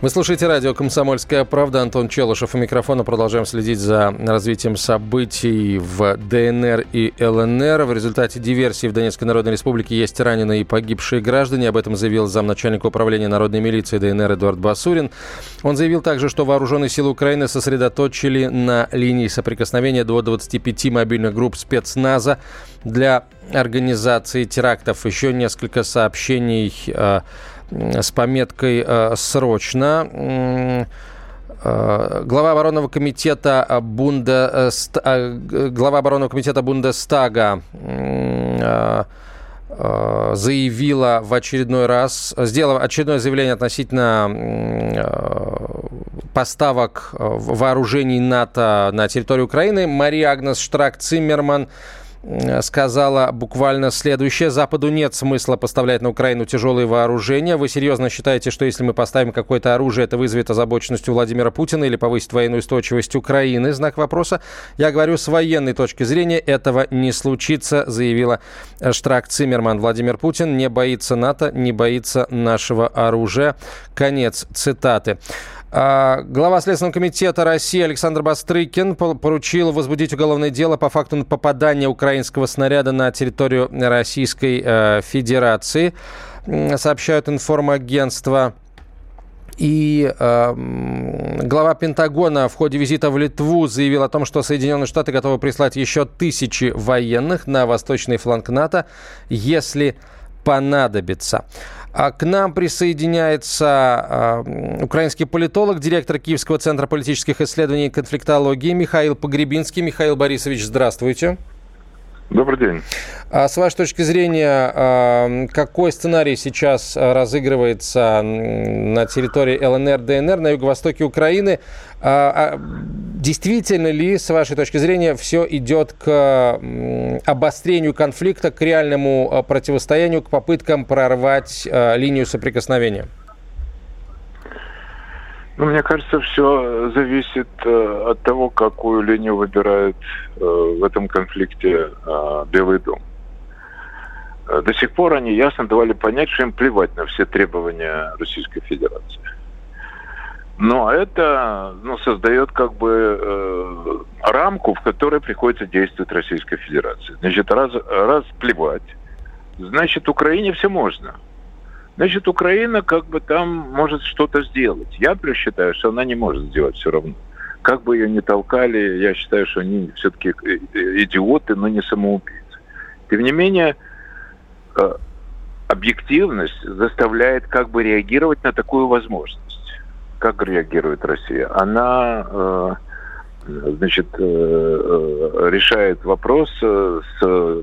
Вы слушаете радио «Комсомольская правда». Антон Челышев у микрофона. Продолжаем следить за развитием событий в ДНР и ЛНР. В результате диверсии в Донецкой Народной Республике есть раненые и погибшие граждане. Об этом заявил замначальника управления народной милиции ДНР Эдуард Басурин. Он заявил также, что вооруженные силы Украины сосредоточили на линии соприкосновения до 25 мобильных групп спецназа для организации терактов. Еще несколько сообщений э, с пометкой э, «Срочно». Э, глава оборонного комитета Бунда, глава оборонного комитета Бундестага заявила в очередной раз, сделала очередное заявление относительно поставок вооружений НАТО на территорию Украины. Мария Агнес Штрак-Циммерман сказала буквально следующее. Западу нет смысла поставлять на Украину тяжелые вооружения. Вы серьезно считаете, что если мы поставим какое-то оружие, это вызовет озабоченность у Владимира Путина или повысит военную устойчивость Украины? Знак вопроса. Я говорю, с военной точки зрения этого не случится, заявила Штрак Циммерман. Владимир Путин не боится НАТО, не боится нашего оружия. Конец цитаты. А, глава Следственного комитета России Александр Бастрыкин поручил возбудить уголовное дело по факту попадания украинского снаряда на территорию Российской э, Федерации, сообщают информагентства. И э, глава Пентагона в ходе визита в Литву заявил о том, что Соединенные Штаты готовы прислать еще тысячи военных на восточный фланг НАТО, если понадобится. А к нам присоединяется а, украинский политолог, директор Киевского центра политических исследований и конфликтологии Михаил Погребинский. Михаил Борисович, здравствуйте. Добрый день. А с вашей точки зрения, а, какой сценарий сейчас разыгрывается на территории ЛНР, ДНР, на юго-востоке Украины? А, действительно ли, с вашей точки зрения, все идет к обострению конфликта, к реальному противостоянию, к попыткам прорвать линию соприкосновения? Ну, мне кажется, все зависит э, от того, какую линию выбирает э, в этом конфликте э, Белый дом. Э, до сих пор они ясно давали понять, что им плевать на все требования Российской Федерации. Но это ну, создает как бы э, рамку, в которой приходится действовать Российской Федерации. Значит, раз, раз плевать, значит, Украине все можно – Значит, Украина как бы там может что-то сделать. Я считаю, что она не может сделать все равно. Как бы ее ни толкали, я считаю, что они все-таки э, идиоты, но не самоубийцы. Тем не менее, э, объективность заставляет как бы реагировать на такую возможность. Как реагирует Россия? Она э, значит, решает вопрос с Э,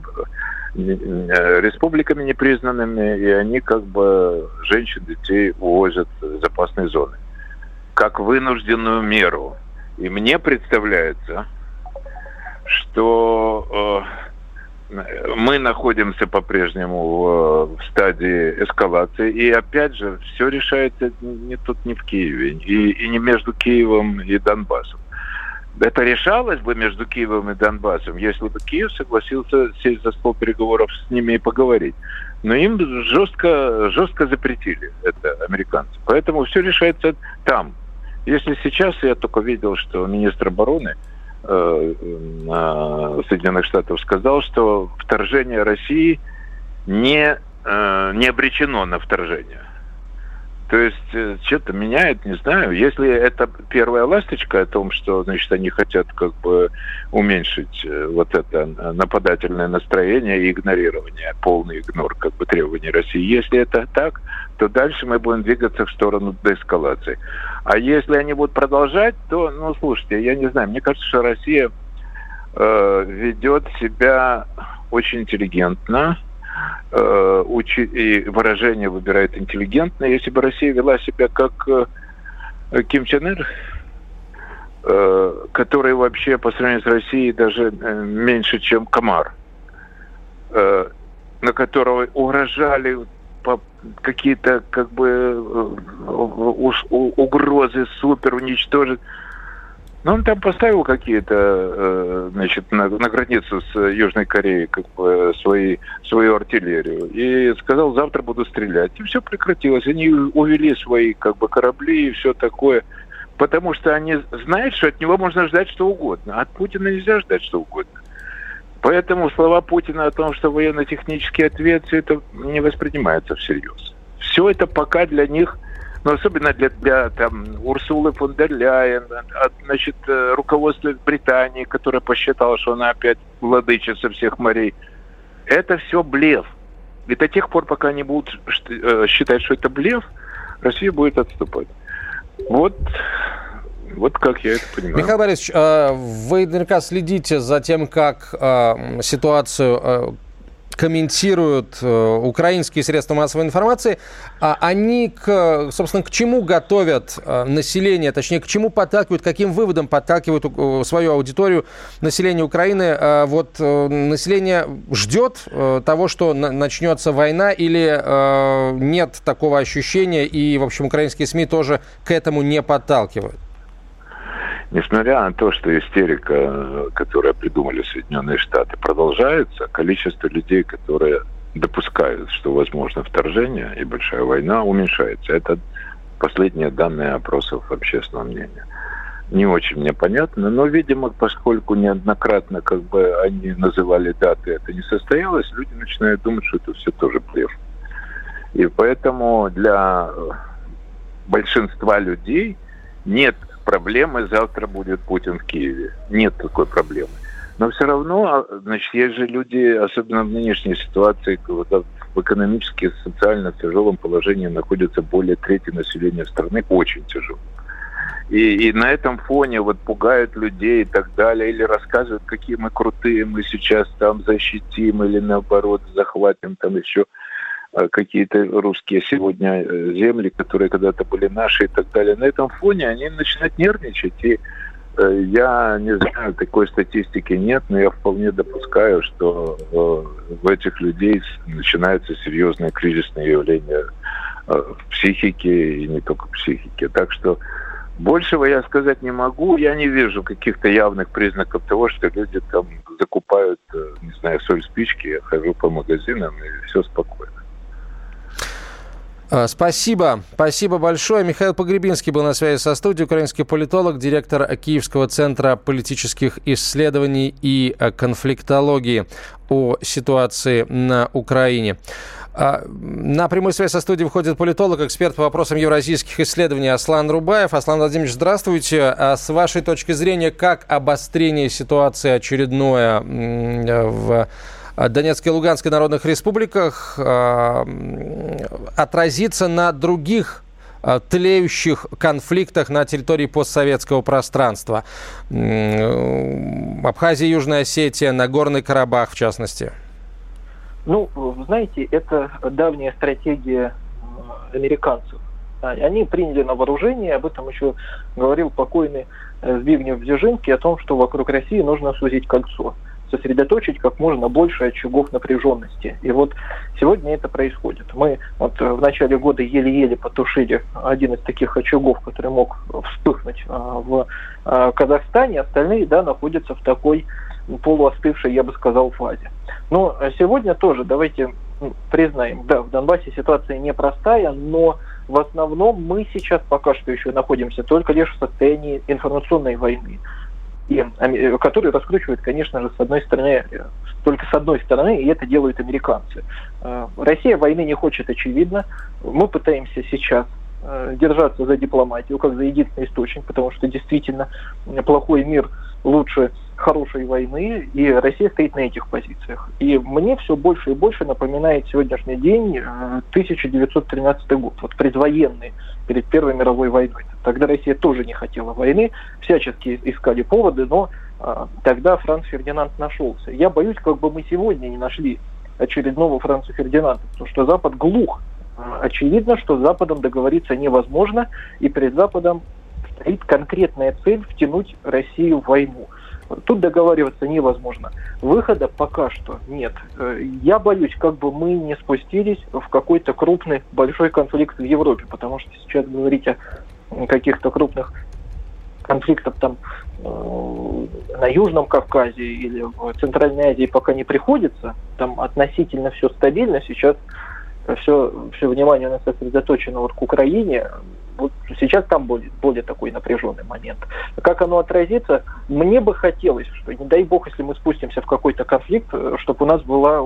республиками непризнанными, и они как бы женщин, детей увозят в запасные зоны. Как вынужденную меру. И мне представляется, что э, мы находимся по-прежнему в, в стадии эскалации. И опять же, все решается не тут, не в Киеве, и, и не между Киевом и Донбассом это решалось бы между Киевом и Донбассом, если бы Киев согласился сесть за стол переговоров с ними и поговорить. Но им жестко, жестко запретили это американцы. Поэтому все решается там. Если сейчас я только видел, что министр обороны э, э, Соединенных Штатов сказал, что вторжение России не, э, не обречено на вторжение. То есть э, что-то меняет, не знаю. Если это первая ласточка о том, что, значит, они хотят как бы уменьшить э, вот это нападательное настроение и игнорирование, полный игнор как бы требований России. Если это так, то дальше мы будем двигаться в сторону деэскалации. А если они будут продолжать, то, ну, слушайте, я не знаю, мне кажется, что Россия э, ведет себя очень интеллигентно, э, учи, и выражение выбирает интеллигентно. Если бы Россия вела себя как э, Ким Чен Ир, э, который вообще по сравнению с Россией даже э, меньше, чем комар, э, на которого угрожали какие-то как бы э, угрозы супер уничтожить. Но он там поставил какие-то, э, значит, на, на границу с Южной Кореей как бы свои, свою артиллерию. И сказал, завтра буду стрелять. И все прекратилось. Они увели свои как бы корабли и все такое. Потому что они знают, что от него можно ждать что угодно. От Путина нельзя ждать что угодно. Поэтому слова Путина о том, что военно-технический ответ, все это не воспринимается всерьез. Все это пока для них но ну, особенно для, для там, Урсулы фон дер Ляйен, от, значит, э, руководства Британии, которое посчитало, что она опять владычица всех морей. Это все блеф. И до тех пор, пока они будут э, считать, что это блеф, Россия будет отступать. Вот вот как я это понимаю. Михаил Борисович, э, вы наверняка следите за тем, как ситуацию комментируют э, украинские средства массовой информации, а они, к, собственно, к чему готовят э, население, точнее, к чему подталкивают, каким выводом подталкивают э, свою аудиторию населения Украины? Вот население ждет того, что начнется война, или нет такого ощущения, и, в общем, украинские СМИ тоже к этому не подталкивают? Несмотря на то, что истерика, которую придумали Соединенные Штаты, продолжается, количество людей, которые допускают, что возможно вторжение и большая война, уменьшается. Это последние данные опросов общественного мнения. Не очень мне понятно, но, видимо, поскольку неоднократно как бы они называли даты, это не состоялось, люди начинают думать, что это все тоже блеф. И поэтому для большинства людей нет проблемы, завтра будет Путин в Киеве. Нет такой проблемы. Но все равно, а, значит, есть же люди, особенно в нынешней ситуации, когда в экономически и социально тяжелом положении находится более трети населения страны, очень тяжело. И, и на этом фоне вот пугают людей и так далее, или рассказывают, какие мы крутые, мы сейчас там защитим, или наоборот захватим там еще какие-то русские сегодня э, земли, которые когда-то были наши и так далее. На этом фоне они начинают нервничать. И э, я не знаю, такой статистики нет, но я вполне допускаю, что в этих людей начинаются серьезные кризисные явления в психике и не только в психике. Так что Большего я сказать не могу. Я не вижу каких-то явных признаков того, что люди там закупают, не знаю, соль спички. Я хожу по магазинам и все спокойно. А, спасибо. Спасибо большое. Михаил Погребинский был на связи со студией, украинский политолог, директор Киевского центра политических исследований и э, конфликтологии о ситуации на Украине. А, на прямую связь со студией выходит политолог, эксперт по вопросам евразийских исследований Аслан Рубаев. Аслан Владимирович, здравствуйте. А с вашей точки зрения, как обострение ситуации очередное в Донецкой и Луганской народных республиках а, отразится на других а, тлеющих конфликтах на территории постсоветского пространства. Абхазия, Южная Осетия, Нагорный Карабах в частности. Ну, знаете, это давняя стратегия американцев. Они приняли на вооружение, об этом еще говорил покойный э, Збигнев Бзержинский, о том, что вокруг России нужно сузить кольцо сосредоточить как можно больше очагов напряженности. И вот сегодня это происходит. Мы вот в начале года еле-еле потушили один из таких очагов, который мог вспыхнуть а, в а, Казахстане, остальные да, находятся в такой полуостывшей, я бы сказал, фазе. Но сегодня тоже давайте признаем, да, в Донбассе ситуация непростая, но в основном мы сейчас пока что еще находимся только лишь в состоянии информационной войны и, э, которые раскручивают, конечно же, с одной стороны, э, только с одной стороны, и это делают американцы. Э, Россия войны не хочет, очевидно. Мы пытаемся сейчас держаться за дипломатию, как за единственный источник, потому что действительно плохой мир лучше хорошей войны, и Россия стоит на этих позициях. И мне все больше и больше напоминает сегодняшний день 1913 год, вот предвоенный перед Первой мировой войной. Тогда Россия тоже не хотела войны, всячески искали поводы, но а, тогда Франц Фердинанд нашелся. Я боюсь, как бы мы сегодня не нашли очередного Франца Фердинанда, потому что Запад глух. Очевидно, что с Западом договориться невозможно, и перед Западом стоит конкретная цель втянуть Россию в войну. Тут договариваться невозможно. Выхода пока что нет. Э, я боюсь, как бы мы не спустились в какой-то крупный большой конфликт в Европе, потому что сейчас говорить о каких-то крупных конфликтах там э, на Южном Кавказе или в Центральной Азии пока не приходится. Там относительно все стабильно. Сейчас все, все внимание у нас сосредоточено вот к Украине. Вот сейчас там более, более такой напряженный момент. Как оно отразится? Мне бы хотелось, что не дай бог, если мы спустимся в какой-то конфликт, э, чтобы у нас было,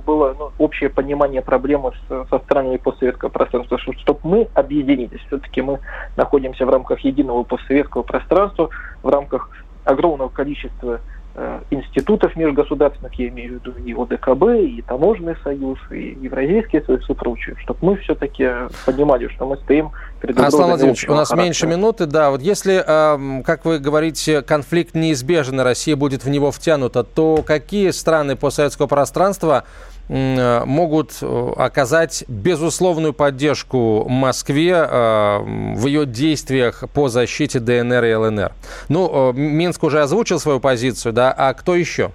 было ну, общее понимание проблемы с, со странами постсоветского пространства, чтобы мы объединились. Все-таки мы находимся в рамках единого постсоветского пространства, в рамках огромного количества институтов межгосударственных, я имею в виду и ОДКБ, и Таможенный союз, и Евразийский союз и прочее, чтобы мы все-таки понимали, что мы стоим перед Аслан Владимирович, у нас характера. меньше минуты, да, вот если, как вы говорите, конфликт неизбежен, и Россия будет в него втянута, то какие страны постсоветского пространства Э, могут э, оказать безусловную поддержку Москве э, в ее действиях по защите ДНР и ЛНР. Ну, Минск уже озвучил свою позицию, да, а кто еще?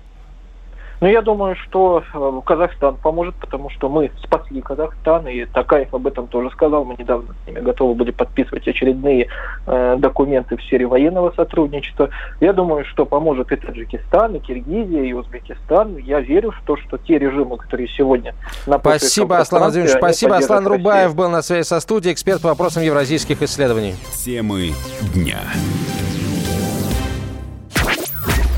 Ну, я думаю, что э, Казахстан поможет, потому что мы спасли Казахстан, и Такаев об этом тоже сказал. Мы недавно с ними готовы были подписывать очередные э, документы в сфере военного сотрудничества. Я думаю, что поможет и Таджикистан, и Киргизия, и Узбекистан. Я верю в то, что те режимы, которые сегодня на Спасибо, Аслан Владимирович. Спасибо. Аслан Рубаев был на связи со студией, эксперт по вопросам евразийских исследований. Темы дня.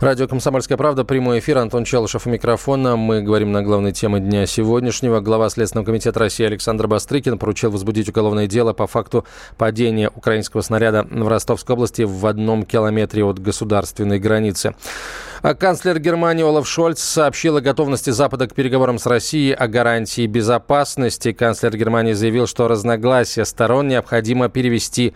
Радио «Комсомольская правда», прямой эфир. Антон Челышев у микрофона. Мы говорим на главной теме дня сегодняшнего. Глава Следственного комитета России Александр Бастрыкин поручил возбудить уголовное дело по факту падения украинского снаряда в Ростовской области в одном километре от государственной границы. А канцлер Германии Олаф Шольц сообщил о готовности Запада к переговорам с Россией о гарантии безопасности. Канцлер Германии заявил, что разногласия сторон необходимо перевести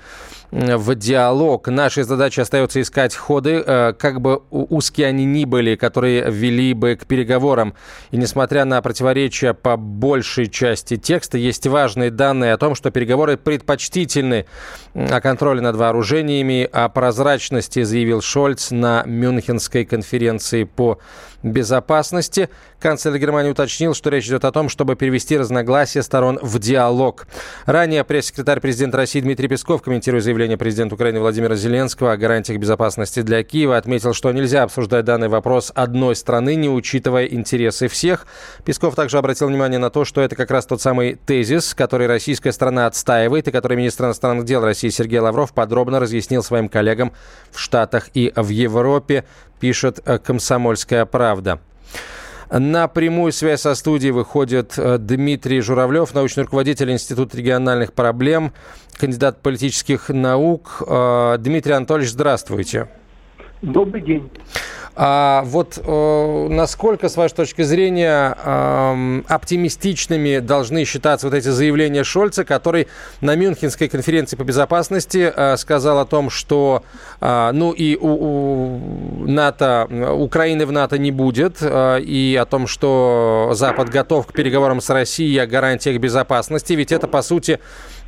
в диалог. Нашей задачей остается искать ходы, э, как бы узкие они ни были, которые вели бы к переговорам. И несмотря на противоречия по большей части текста, есть важные данные о том, что переговоры предпочтительны о контроле над вооружениями, о прозрачности, заявил Шольц на Мюнхенской конференции по безопасности. Канцлер Германии уточнил, что речь идет о том, чтобы перевести разногласия сторон в диалог. Ранее пресс-секретарь президента России Дмитрий Песков, комментируя заявление президента Украины Владимира Зеленского о гарантиях безопасности для Киева, отметил, что нельзя обсуждать данный вопрос одной страны, не учитывая интересы всех. Песков также обратил внимание на то, что это как раз тот самый тезис, который российская страна отстаивает и который министр иностранных дел России Сергей Лавров подробно разъяснил своим коллегам в Штатах и в Европе пишет э, «Комсомольская правда». На прямую связь со студией выходит э, Дмитрий Журавлев, научный руководитель Института региональных проблем, кандидат политических наук. Э, Дмитрий Анатольевич, здравствуйте. Добрый день. А вот э, насколько, с вашей точки зрения, э, оптимистичными должны считаться вот эти заявления Шольца, который на Мюнхенской конференции по безопасности э, сказал о том, что э, ну и у, у НАТО, Украины в НАТО не будет, э, и о том, что Запад готов к переговорам с Россией о гарантиях безопасности, ведь это, по сути,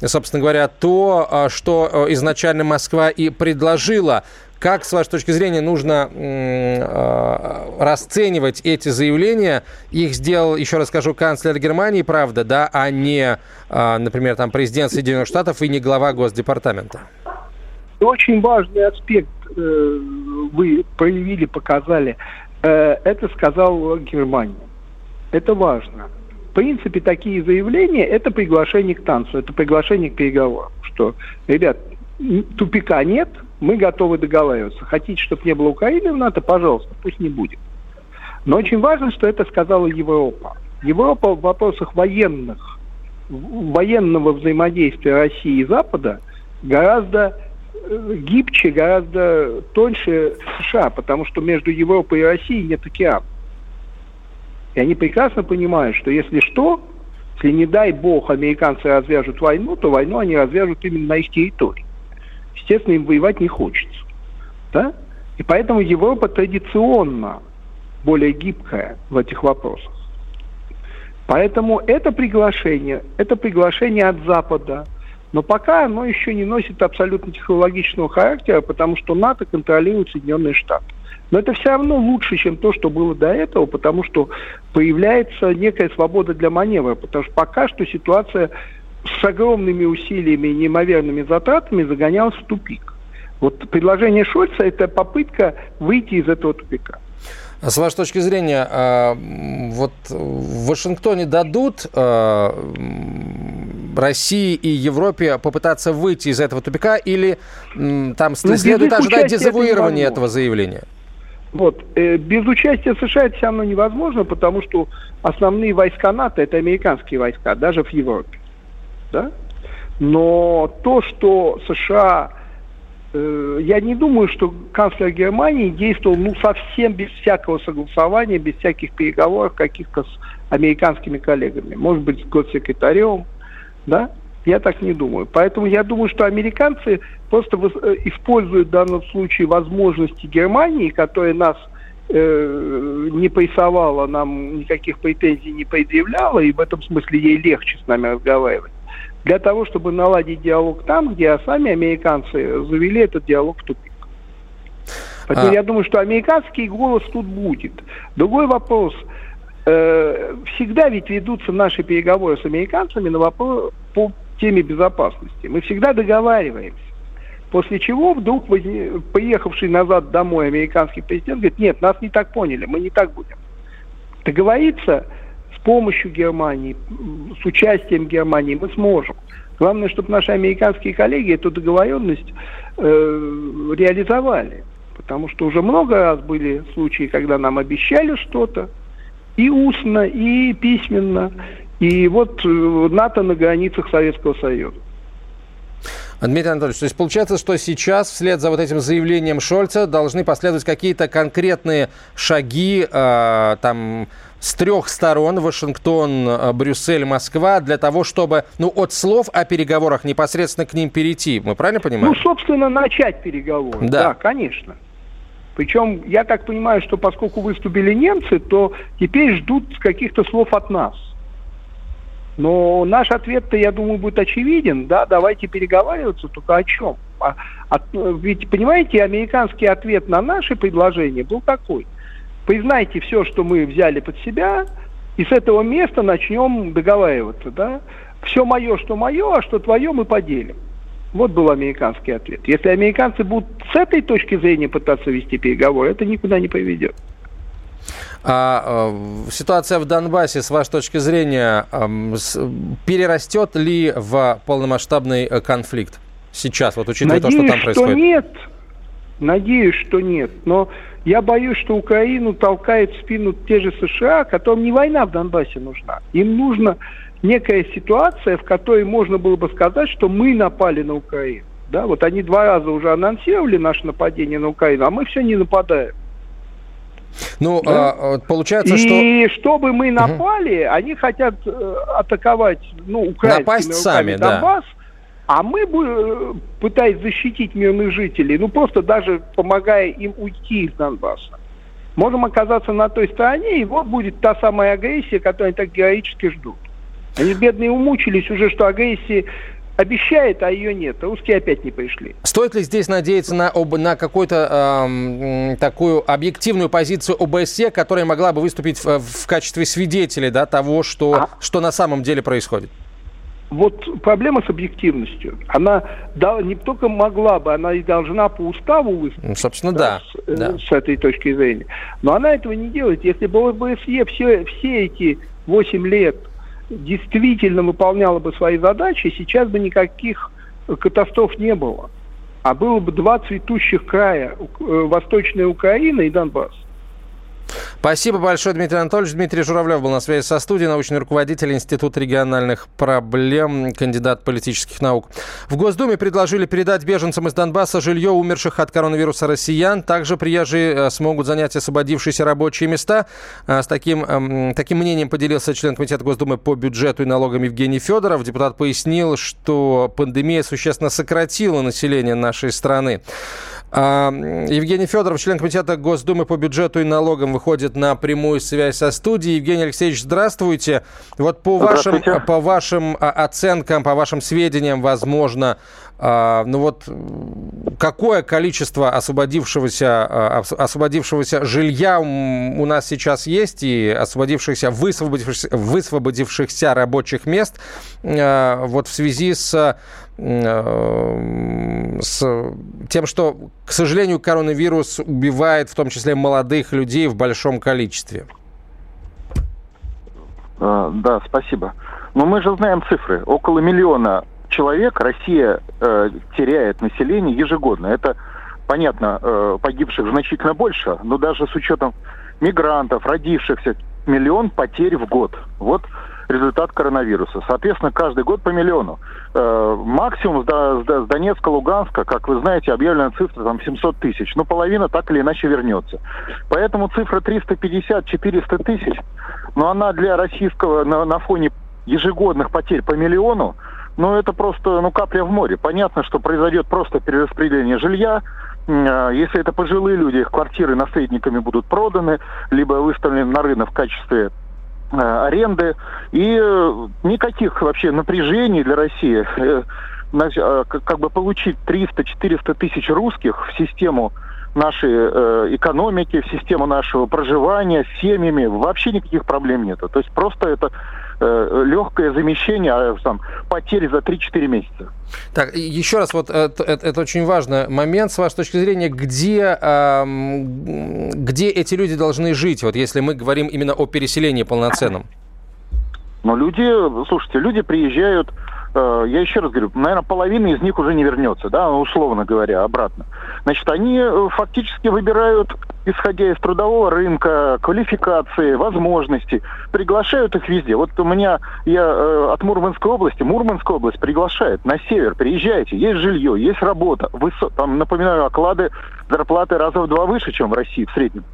собственно говоря, то, э, что э, изначально Москва и предложила как, с вашей точки зрения, нужно э, расценивать эти заявления? Их сделал, еще раз скажу, канцлер Германии, правда, да, а не, э, например, там президент Соединенных Штатов и не глава Госдепартамента. Очень важный аспект э, вы проявили, показали. Э, это сказал Германия. Это важно. В принципе, такие заявления – это приглашение к танцу, это приглашение к переговорам. Что, ребят, тупика нет – мы готовы договариваться. Хотите, чтобы не было Украины в НАТО, пожалуйста, пусть не будет. Но очень важно, что это сказала Европа. Европа в вопросах военных, военного взаимодействия России и Запада гораздо э, гибче, гораздо тоньше США, потому что между Европой и Россией нет океана. И они прекрасно понимают, что если что, Если, не дай бог, американцы развяжут войну, то войну они развяжут именно на их территории. Естественно, им воевать не хочется. Да? И поэтому Европа традиционно более гибкая в этих вопросах. Поэтому это приглашение, это приглашение от Запада, но пока оно еще не носит абсолютно технологичного характера, потому что НАТО контролирует Соединенные Штаты. Но это все равно лучше, чем то, что было до этого, потому что появляется некая свобода для маневра, потому что пока что ситуация с огромными усилиями и неимоверными затратами загонялась в тупик. Вот предложение Шольца – это попытка выйти из этого тупика. С вашей точки зрения, а, вот в Вашингтоне дадут а, России и Европе попытаться выйти из этого тупика или там ну, следует ожидать дезавуирования этого заявления? Вот. Э, без участия США это все равно невозможно, потому что основные войска НАТО – это американские войска, даже в Европе. Да? Но то, что США Э, я не думаю, что канцлер Германии действовал ну, совсем без всякого согласования, без всяких переговоров каких-то с американскими коллегами. Может быть, с госсекретарем, да? Я так не думаю. Поэтому я думаю, что американцы просто э, используют в данном случае возможности Германии, которая нас э, не прессовала, нам никаких претензий не предъявляла, и в этом смысле ей легче с нами разговаривать для того, чтобы наладить диалог там, где сами американцы завели этот диалог в тупик. Поэтому а... я думаю, что американский голос тут будет. Другой вопрос. Э, всегда ведь ведутся наши переговоры с американцами на вопрос по теме безопасности. Мы всегда договариваемся. После чего вдруг поехавший назад домой американский президент говорит, нет, нас не так поняли, мы не так будем. Договориться помощью Германии, с участием Германии мы сможем. Главное, чтобы наши американские коллеги эту договоренность э, реализовали. Потому что уже много раз были случаи, когда нам обещали что-то, и устно, и письменно. И вот э, НАТО на границах Советского Союза. Дмитрий Анатольевич, то есть получается, что сейчас вслед за вот этим заявлением Шольца должны последовать какие-то конкретные шаги, э, там, с трех сторон, Вашингтон, э, Брюссель, Москва, для того, чтобы, ну, от слов о переговорах непосредственно к ним перейти. Мы правильно понимаем? Ну, собственно, начать переговоры. Да, да конечно. Причем, я так понимаю, что поскольку выступили немцы, то теперь ждут каких-то слов от нас. Но наш ответ-то, я думаю, будет очевиден. Да, давайте переговариваться, только о чем? А, от, ведь, понимаете, американский ответ на наши предложения был такой – признайте все, что мы взяли под себя, и с этого места начнем договариваться, да? Все мое, что мое, а что твое, мы поделим. Вот был американский ответ. Если американцы будут с этой точки зрения пытаться вести переговоры, это никуда не поведет. А э, ситуация в Донбассе, с вашей точки зрения, э, с, перерастет ли в полномасштабный э, конфликт сейчас, вот учитывая Надеюсь, то, что там происходит? Что нет. Надеюсь, что нет. Но я боюсь, что Украину толкает в спину те же США, которым не война в Донбассе нужна. Им нужна некая ситуация, в которой можно было бы сказать, что мы напали на Украину. Да, вот они два раза уже анонсировали наше нападение на Украину, а мы все не нападаем. Ну, да? а, получается, и что... И чтобы мы напали, угу. они хотят э, атаковать, ну, украинскими Напасть сами, Донбасс, да. А мы, бы пытаясь защитить мирных жителей, ну просто даже помогая им уйти из Донбасса, можем оказаться на той стороне, и вот будет та самая агрессия, которую они так героически ждут. Они бедные умучились уже, что агрессии обещает, а ее нет. Русские опять не пришли. Стоит ли здесь надеяться на, об, на какую-то эм, такую объективную позицию ОБСЕ, которая могла бы выступить в, в качестве свидетеля да, того, что, а? что на самом деле происходит? Вот проблема с объективностью. Она да, не только могла бы, она и должна по уставу выступить. Ну, собственно, да. С, э, да. с этой точки зрения. Но она этого не делает. Если бы ОБСЕ все, все эти 8 лет действительно выполняла бы свои задачи, сейчас бы никаких катастроф не было. А было бы два цветущих края, э, Восточная Украина и Донбасс. Спасибо большое, Дмитрий Анатольевич. Дмитрий Журавлев был на связи со студией, научный руководитель Института региональных проблем, кандидат политических наук. В Госдуме предложили передать беженцам из Донбасса жилье умерших от коронавируса россиян. Также приезжие э, смогут занять освободившиеся рабочие места. Э, с таким, эм, таким мнением поделился член Комитета Госдумы по бюджету и налогам Евгений Федоров. Депутат пояснил, что пандемия существенно сократила население нашей страны. А, Евгений Федоров, член комитета Госдумы по бюджету и налогам, выходит на прямую связь со студией. Евгений Алексеевич, здравствуйте. Вот по вашим, по вашим а, оценкам, по вашим сведениям, возможно, а, ну вот какое количество освободившегося, освободившегося жилья у нас сейчас есть и освободившихся, высвободившихся, высвободившихся рабочих мест вот в связи с с тем, что, к сожалению, коронавирус убивает в том числе молодых людей в большом количестве? Э, да, спасибо. Но мы же знаем цифры. Около миллиона человек Россия э, теряет население ежегодно. Это, понятно, э, погибших значительно больше, но даже с учетом мигрантов, родившихся, миллион потерь в год. Вот результат коронавируса. Соответственно, каждый год по миллиону. Э, максимум с, Донецка, Луганска, как вы знаете, объявлена цифра там 700 тысяч. Но половина так или иначе вернется. Поэтому цифра 350-400 тысяч, но она для российского на, на фоне ежегодных потерь по миллиону, ну это просто ну, капля в море. Понятно, что произойдет просто перераспределение жилья, э, если это пожилые люди, их квартиры наследниками будут проданы, либо выставлены на рынок в качестве аренды и э, никаких вообще напряжений для России. Э, как бы получить 300-400 тысяч русских в систему нашей экономики, в систему нашего проживания с семьями, вообще никаких проблем нет. То есть просто это э, легкое замещение а, там, потери за 3-4 месяца. Так, еще раз, вот это, это, это очень важный момент, с вашей точки зрения, где, э, где эти люди должны жить, вот если мы говорим именно о переселении полноценном? Ну, люди, слушайте, люди приезжают Э, я еще раз говорю, наверное, половина из них уже не вернется, да, условно говоря, обратно. Значит, они э, фактически выбирают, исходя из трудового рынка, квалификации, возможностей, приглашают их везде. Вот у меня, я э, от Мурманской области, Мурманская область приглашает на север, приезжайте, есть жилье, есть работа, высо... там, напоминаю, оклады, зарплаты раза в два выше, чем в России в среднем.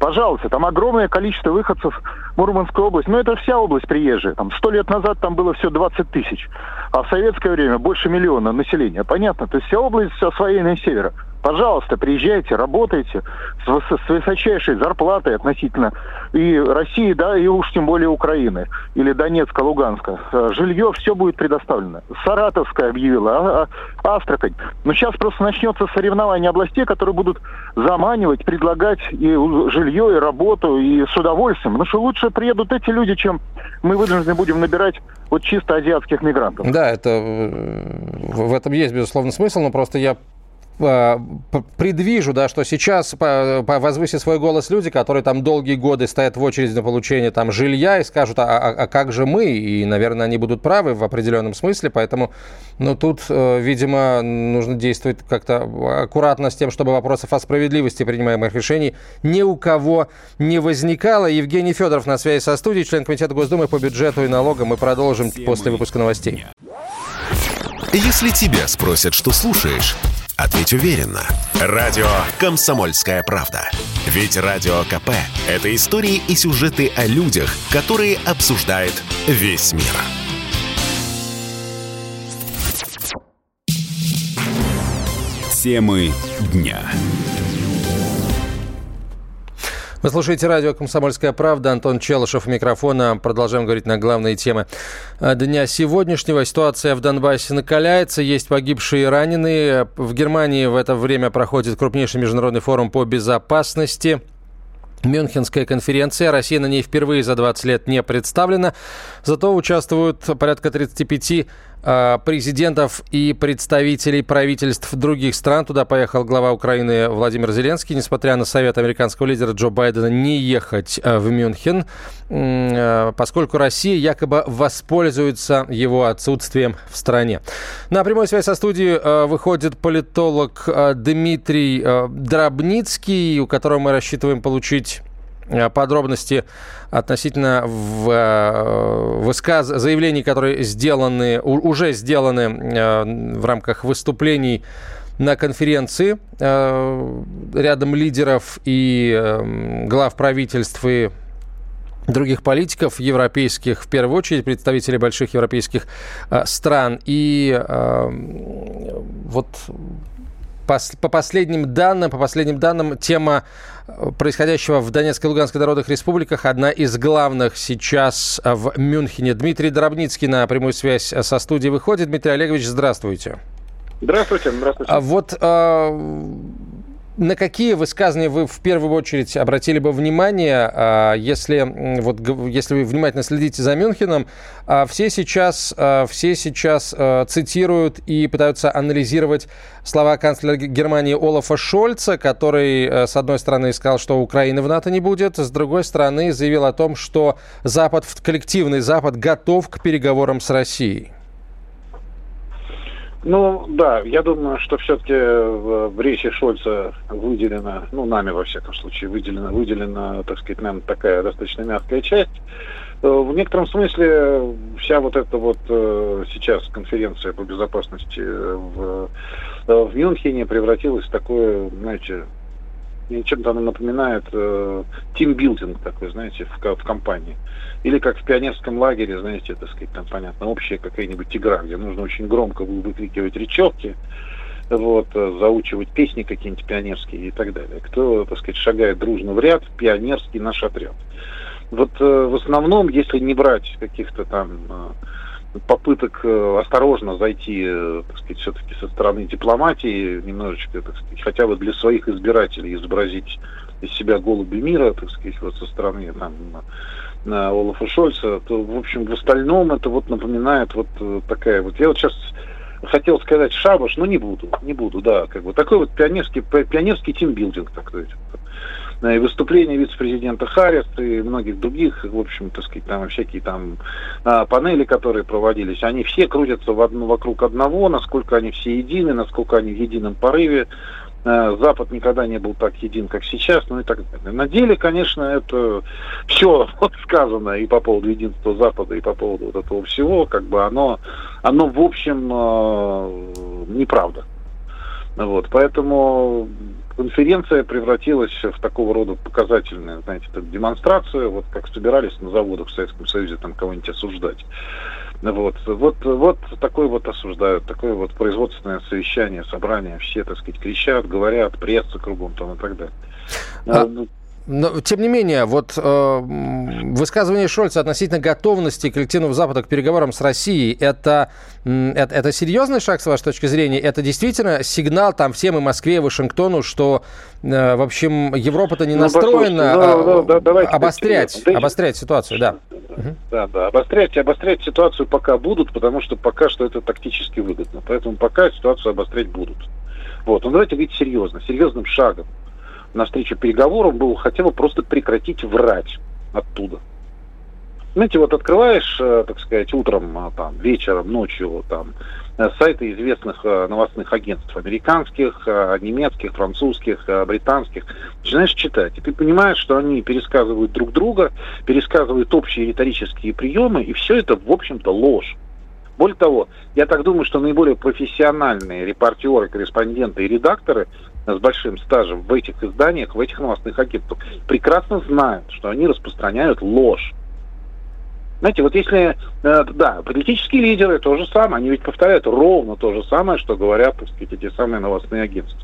Пожалуйста, там огромное количество выходцев в Мурманскую область. Но это вся область приезжая. Там сто лет назад там было все 20 тысяч. А в советское время больше миллиона населения. Понятно? То есть вся область освоенная севера. Пожалуйста, приезжайте, работайте с, высочайшей зарплатой относительно и России, да, и уж тем более Украины, или Донецка, Луганска. Э, жилье, все будет предоставлено. Саратовская объявила, а, а, Астрахань. Но сейчас просто начнется соревнование областей, которые будут заманивать, предлагать и жилье, и работу, и с удовольствием. Ну что лучше приедут эти люди, чем мы вынуждены будем набирать вот чисто азиатских мигрантов. Да, это э, в этом есть, безусловно, смысл, но просто я предвижу, да, что сейчас возвысят свой голос люди, которые там долгие годы стоят в очереди на получение там жилья и скажут, а, а, а как же мы? И, наверное, они будут правы в определенном смысле, поэтому, ну, тут, э, видимо, нужно действовать как-то аккуратно с тем, чтобы вопросов о справедливости принимаемых решений ни у кого не возникало. Евгений Федоров на связи со студией, член Комитета Госдумы по бюджету и налогам. Мы продолжим после выпуска новостей. Если тебя спросят, что слушаешь, Ответь уверенно. Радио «Комсомольская правда». Ведь Радио КП – это истории и сюжеты о людях, которые обсуждает весь мир. Темы дня. Вы слушаете радио «Комсомольская правда». Антон Челышев у микрофона. Продолжаем говорить на главные темы э, дня сегодняшнего. Ситуация в Донбассе накаляется. Есть погибшие и раненые. В Германии в это время проходит крупнейший международный форум по безопасности. Мюнхенская конференция. Россия на ней впервые за 20 лет не представлена. Зато участвуют порядка 35 Э, президентов и представителей правительств других стран. Туда поехал глава Украины Владимир Зеленский, несмотря на совет американского лидера Джо Байдена не ехать э, в Мюнхен, э, поскольку Россия якобы воспользуется его отсутствием в стране. На прямой связь со студией выходит политолог Дмитрий Дробницкий, у которого мы рассчитываем получить подробности относительно в, высказ... заявлений, которые сделаны, уже сделаны в рамках выступлений на конференции рядом лидеров и глав правительств и других политиков европейских, в первую очередь представителей больших европейских э, стран. И э, вот пос, по последним данным, по последним данным, тема э, происходящего в Донецкой и Луганской народных республиках одна из главных сейчас в Мюнхене. Дмитрий Дробницкий на прямую связь со студией выходит. Дмитрий Олегович, здравствуйте. Здравствуйте, здравствуйте. А вот э, на какие высказывания вы в первую очередь обратили бы внимание, а, если, вот, если вы внимательно следите за Мюнхеном? А, все сейчас, а, все сейчас цитируют и пытаются анализировать слова канцлера Германии Олафа Шольца, который, с одной стороны, сказал, что Украины в НАТО не будет, с другой стороны, заявил о том, что Запад, коллективный Запад готов к переговорам с Россией. Ну, да, я думаю, что все-таки в, в речи Шольца выделена, ну, нами, во всяком случае, выделена, выделена, так сказать, нам такая достаточно мягкая часть. Э, в некотором смысле вся вот эта вот э, сейчас конференция по безопасности в, э, в Мюнхене превратилась в такое, знаете, чем-то она напоминает э, тимбилдинг такой, знаете, в, в компании. Или как в пионерском лагере, знаете, так сказать, там, понятно, общая какая-нибудь игра, где нужно очень громко выкрикивать речевки, вот, э, заучивать песни какие-нибудь пионерские и так далее. Кто, так сказать, шагает дружно в ряд, пионерский наш отряд. Вот э, в основном, если не брать каких-то там э, попыток осторожно зайти, так сказать, все-таки со стороны дипломатии, немножечко, так сказать, хотя бы для своих избирателей изобразить из себя голуби мира, так сказать, вот со стороны там на Олафа Шольца, то, в общем, в остальном это вот напоминает вот э, такая вот... Я вот сейчас хотел сказать шабаш, но не буду, не буду, да, как бы такой вот пионерский, пионерский тимбилдинг такой. И выступления вице-президента Харрис и многих других, в общем, так сказать, там всякие там а, панели, которые проводились, они все крутятся в одну, вокруг одного, насколько они все едины, насколько они в едином порыве, Э, Запад никогда не был так един, как сейчас, ну и так далее. На деле, конечно, это все вот сказано и по поводу единства Запада, и по поводу вот этого всего, как бы оно, оно в общем э, неправда. Вот, поэтому конференция превратилась в такого рода показательную, знаете, демонстрацию, вот как собирались на заводах в Советском Союзе там кого-нибудь осуждать. Вот, вот, вот такой вот осуждают, такое вот производственное совещание, собрание, все, так сказать, кричат, говорят, пресса кругом там и так далее. А, ну, но, тем не менее, вот э, высказывание Шольца относительно готовности коллективного Запада к переговорам с Россией, это, это, это серьезный шаг, с вашей точки зрения? Это действительно сигнал там всем и Москве, и Вашингтону, что, э, в общем, Европа-то не ну, настроена ну, да, да, обострять, да, обострять ситуацию, да. Да, да, обострять, обострять ситуацию пока будут, потому что пока что это тактически выгодно. Поэтому пока ситуацию обострять будут. Вот, но давайте говорить серьезно, серьезным шагом навстречу переговорам было хотя бы просто прекратить врать оттуда. Знаете, вот открываешь, э, так сказать, утром, а, там, вечером, ночью, там, э, сайты известных э, новостных агентств, американских, немецких, французских, британских, начинаешь читать, и ты понимаешь, что они пересказывают друг друга, пересказывают общие риторические приемы, и все это, в общем-то, ложь. Более того, я так думаю, что наиболее профессиональные репортеры, корреспонденты и редакторы с большим стажем в этих изданиях, в этих новостных агентствах, прекрасно знают, что они распространяют ложь. Знаете, вот если, э, да, политические лидеры то же самое, они ведь повторяют ровно то же самое, что говорят, так сказать, эти самые новостные агентства.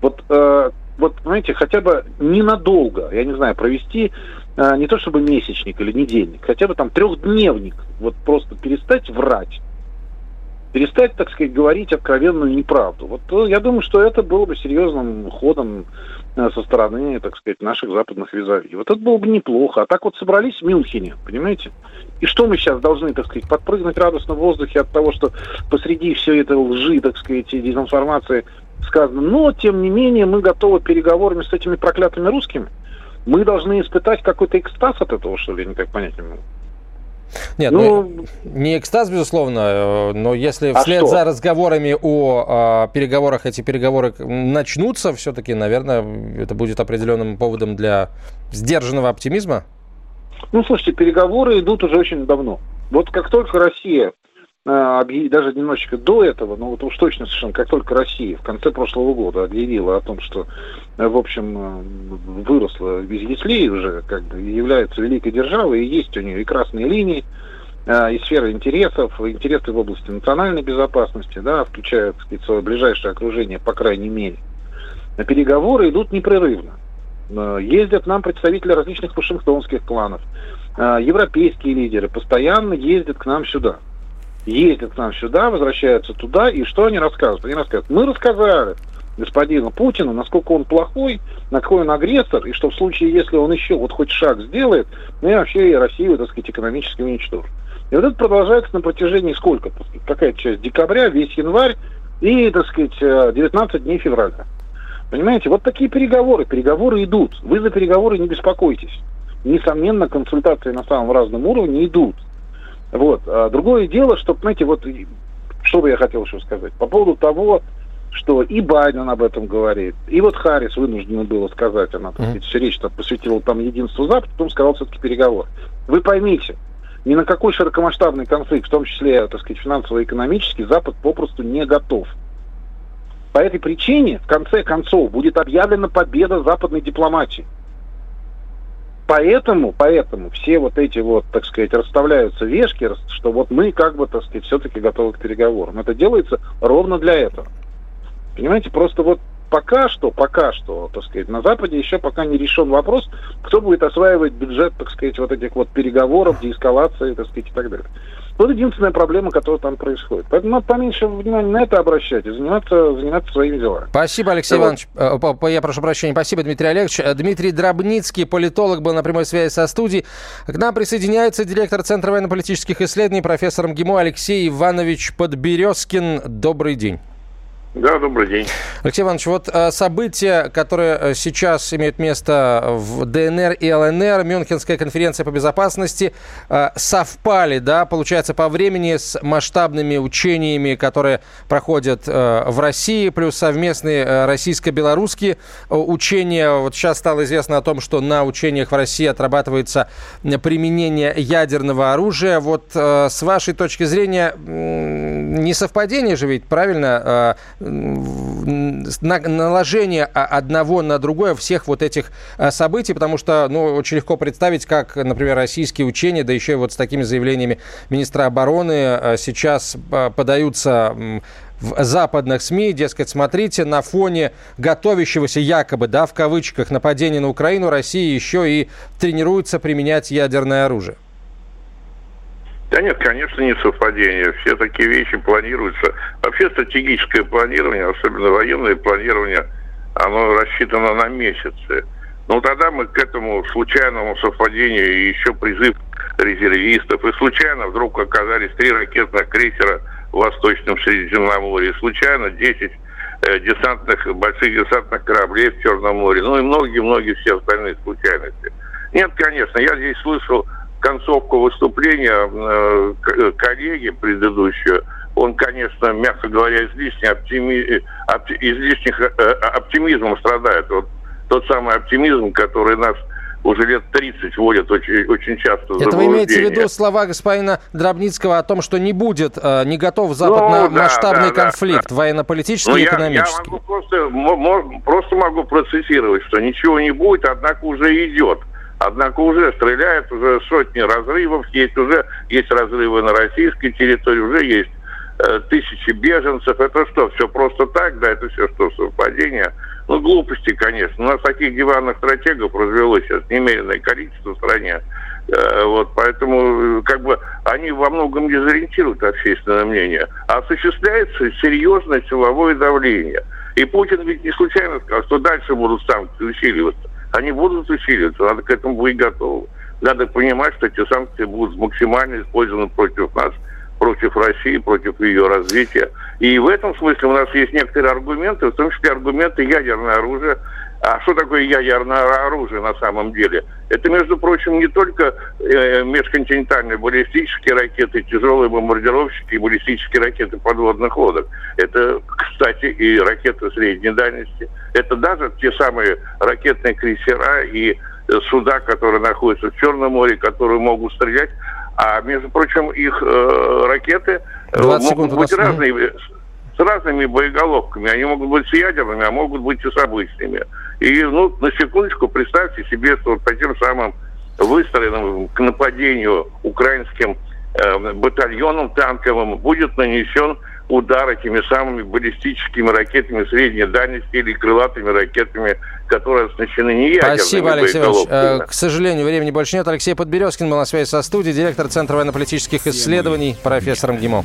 Вот, э, вот, знаете, хотя бы ненадолго, я не знаю, провести э, не то чтобы месячник или недельник, хотя бы там трехдневник, вот просто перестать врать перестать, так сказать, говорить откровенную неправду. Вот э, я думаю, что это было бы серьезным ходом э, со стороны, так сказать, наших западных визави. Вот это было бы неплохо. А так вот собрались в Мюнхене, понимаете? И что мы сейчас должны, так сказать, подпрыгнуть радостно в воздухе от того, что посреди всей этой лжи, так сказать, и дезинформации сказано, но, тем не менее, мы готовы переговорами с этими проклятыми русскими. Мы должны испытать какой-то экстаз от этого, что ли, я никак понять не могу. Нет, ну, ну не экстаз, безусловно, э, но если а вслед что? за разговорами о, о переговорах эти переговоры начнутся, все-таки, наверное, это будет определенным поводом для сдержанного оптимизма. Ну, слушайте, переговоры идут уже очень давно. Вот как только Россия даже немножечко до этого, но вот уж точно совершенно, как только Россия в конце прошлого года объявила о том, что, э, в общем, э, выросла из яслей уже, как бы является великой державой, и есть у нее и красные линии, э, и сферы интересов, интересы в области национальной безопасности, да, включая, так сказать, свое ближайшее окружение, по крайней мере. Переговоры идут непрерывно. Ездят нам представители различных вашингтонских кланов, европейские лидеры постоянно ездят к нам сюда – ездят к нам сюда, возвращаются туда, и что они рассказывают? Они рассказывают, мы рассказали господину Путину, насколько он плохой, на какой он агрессор, и что в случае, если он еще вот хоть шаг сделает, мы вообще Россию, так сказать, экономически уничтожим. И вот это продолжается на протяжении сколько? Какая-то часть декабря, весь январь и, так сказать, 19 э, дней февраля. Понимаете, вот такие переговоры. Переговоры идут. Вы за переговоры не беспокойтесь. Несомненно, консультации на самом разном уровне идут. Вот. А другое дело, что, знаете, вот что бы я хотел еще сказать по поводу того, что и Байден об этом говорит, и вот Харрис вынуждена было сказать, она, так сказать, всю речь посвятила там единству Запада, потом сказал все-таки переговор. Вы поймите, ни на какой широкомасштабный конфликт, в том числе, так сказать, финансово-экономический, Запад попросту не готов. По этой причине, в конце концов, будет объявлена победа западной дипломатии. Поэтому, поэтому все вот эти вот, так сказать, расставляются вешки, что вот мы как бы, так сказать, все-таки готовы к переговорам. Это делается ровно для этого. Понимаете, просто вот пока что, пока что, так сказать, на Западе еще пока не решен вопрос, кто будет осваивать бюджет, так сказать, вот этих вот переговоров, деэскалации, так сказать, и так далее. Вот единственная проблема, которая там происходит. Поэтому надо поменьше внимания на это обращать и заниматься, заниматься своими делами. Спасибо, Алексей вот. Иванович. Э, я прошу прощения. Спасибо, Дмитрий Олегович. Э, Дмитрий Дробницкий, политолог, был на прямой связи со студией. К нам присоединяется директор Центра военно-политических исследований, профессор МГИМО Алексей Иванович Подберезкин. Добрый день. Да, добрый день. Алексей Иванович, вот э, события, которые э, сейчас имеют место в ДНР и ЛНР, Мюнхенская конференция по безопасности, э, совпали, да, получается, по времени с масштабными учениями, которые проходят в России, плюс совместные российско-белорусские учения. Вот сейчас стало известно о том, что на учениях в России отрабатывается применение ядерного оружия. Вот с вашей точки зрения, не совпадение же ведь, правильно? Наложение одного на другое всех вот этих э, событий, потому что, ну, очень легко представить, как, например, российские учения, да еще и вот с такими заявлениями министра обороны э, сейчас э, подаются в западных СМИ, дескать, смотрите, на фоне готовящегося якобы, да, в кавычках, нападения на Украину, Россия еще и тренируется применять ядерное оружие. Да нет, конечно, не совпадение. Все такие вещи планируются. Вообще стратегическое планирование, особенно военное планирование, оно рассчитано на месяцы. Но тогда мы к этому случайному совпадению и еще призыв резервистов. И случайно вдруг оказались три ракетных крейсера в Восточном Средиземноморье. Случайно 10 э, десантных, больших десантных кораблей в Черном море. Ну и многие-многие все остальные случайности. Нет, конечно, я здесь слышал концовку выступления э, э, коллеги предыдущего, он, конечно, мягко говоря, излишне оптими... опти... излишних э, оптимизмом страдает. Вот тот самый оптимизм, который нас уже лет 30 вводят очень, очень часто Это вы имеете в виду слова господина Дробницкого о том, что не будет, не готов Запад ну, на да, масштабный да, конфликт, да. военно-политический ну, и экономический? Я, я могу просто, просто могу процессировать, что ничего не будет, однако уже идет. Однако уже стреляют, уже сотни разрывов есть, уже есть разрывы на российской территории, уже есть э, тысячи беженцев. Это что, все просто так? Да, это все что, совпадение? Ну, глупости, конечно. У нас таких диванных стратегов развелось сейчас немеренное количество в стране. Э, вот, поэтому, э, как бы, они во многом дезориентируют общественное мнение. А осуществляется серьезное силовое давление. И Путин ведь не случайно сказал, что дальше будут санкции усиливаться они будут усиливаться, надо к этому быть готовы. Надо понимать, что эти санкции будут максимально использованы против нас, против России, против ее развития. И в этом смысле у нас есть некоторые аргументы, в том числе аргументы ядерное оружие, А что такое ядерное оружие на самом деле? Это, между прочим, не только э, межконтинентальные баллистические ракеты, тяжелые бомбардировщики и баллистические ракеты подводных лодок. Это, кстати, и ракеты средней дальности. Это даже те самые ракетные крейсера и э, суда, которые находятся в Черном море, которые могут стрелять. А, между прочим, их э, ракеты э, могут быть разные с разными боеголовками. Они могут быть с ядерными, а могут быть и с обычными. И, ну, на секундочку, представьте себе, что вот по тем самым выстроенным к нападению украинским э, батальоном танковым будет нанесен удар этими самыми баллистическими ракетами средней дальности или крылатыми ракетами, которые оснащены не ядерными Спасибо, Алексей Иванович. Э, к сожалению, времени больше нет. Алексей Подберезкин был на связи со студией, директор Центра военно-политических исследований, профессор МГИМО.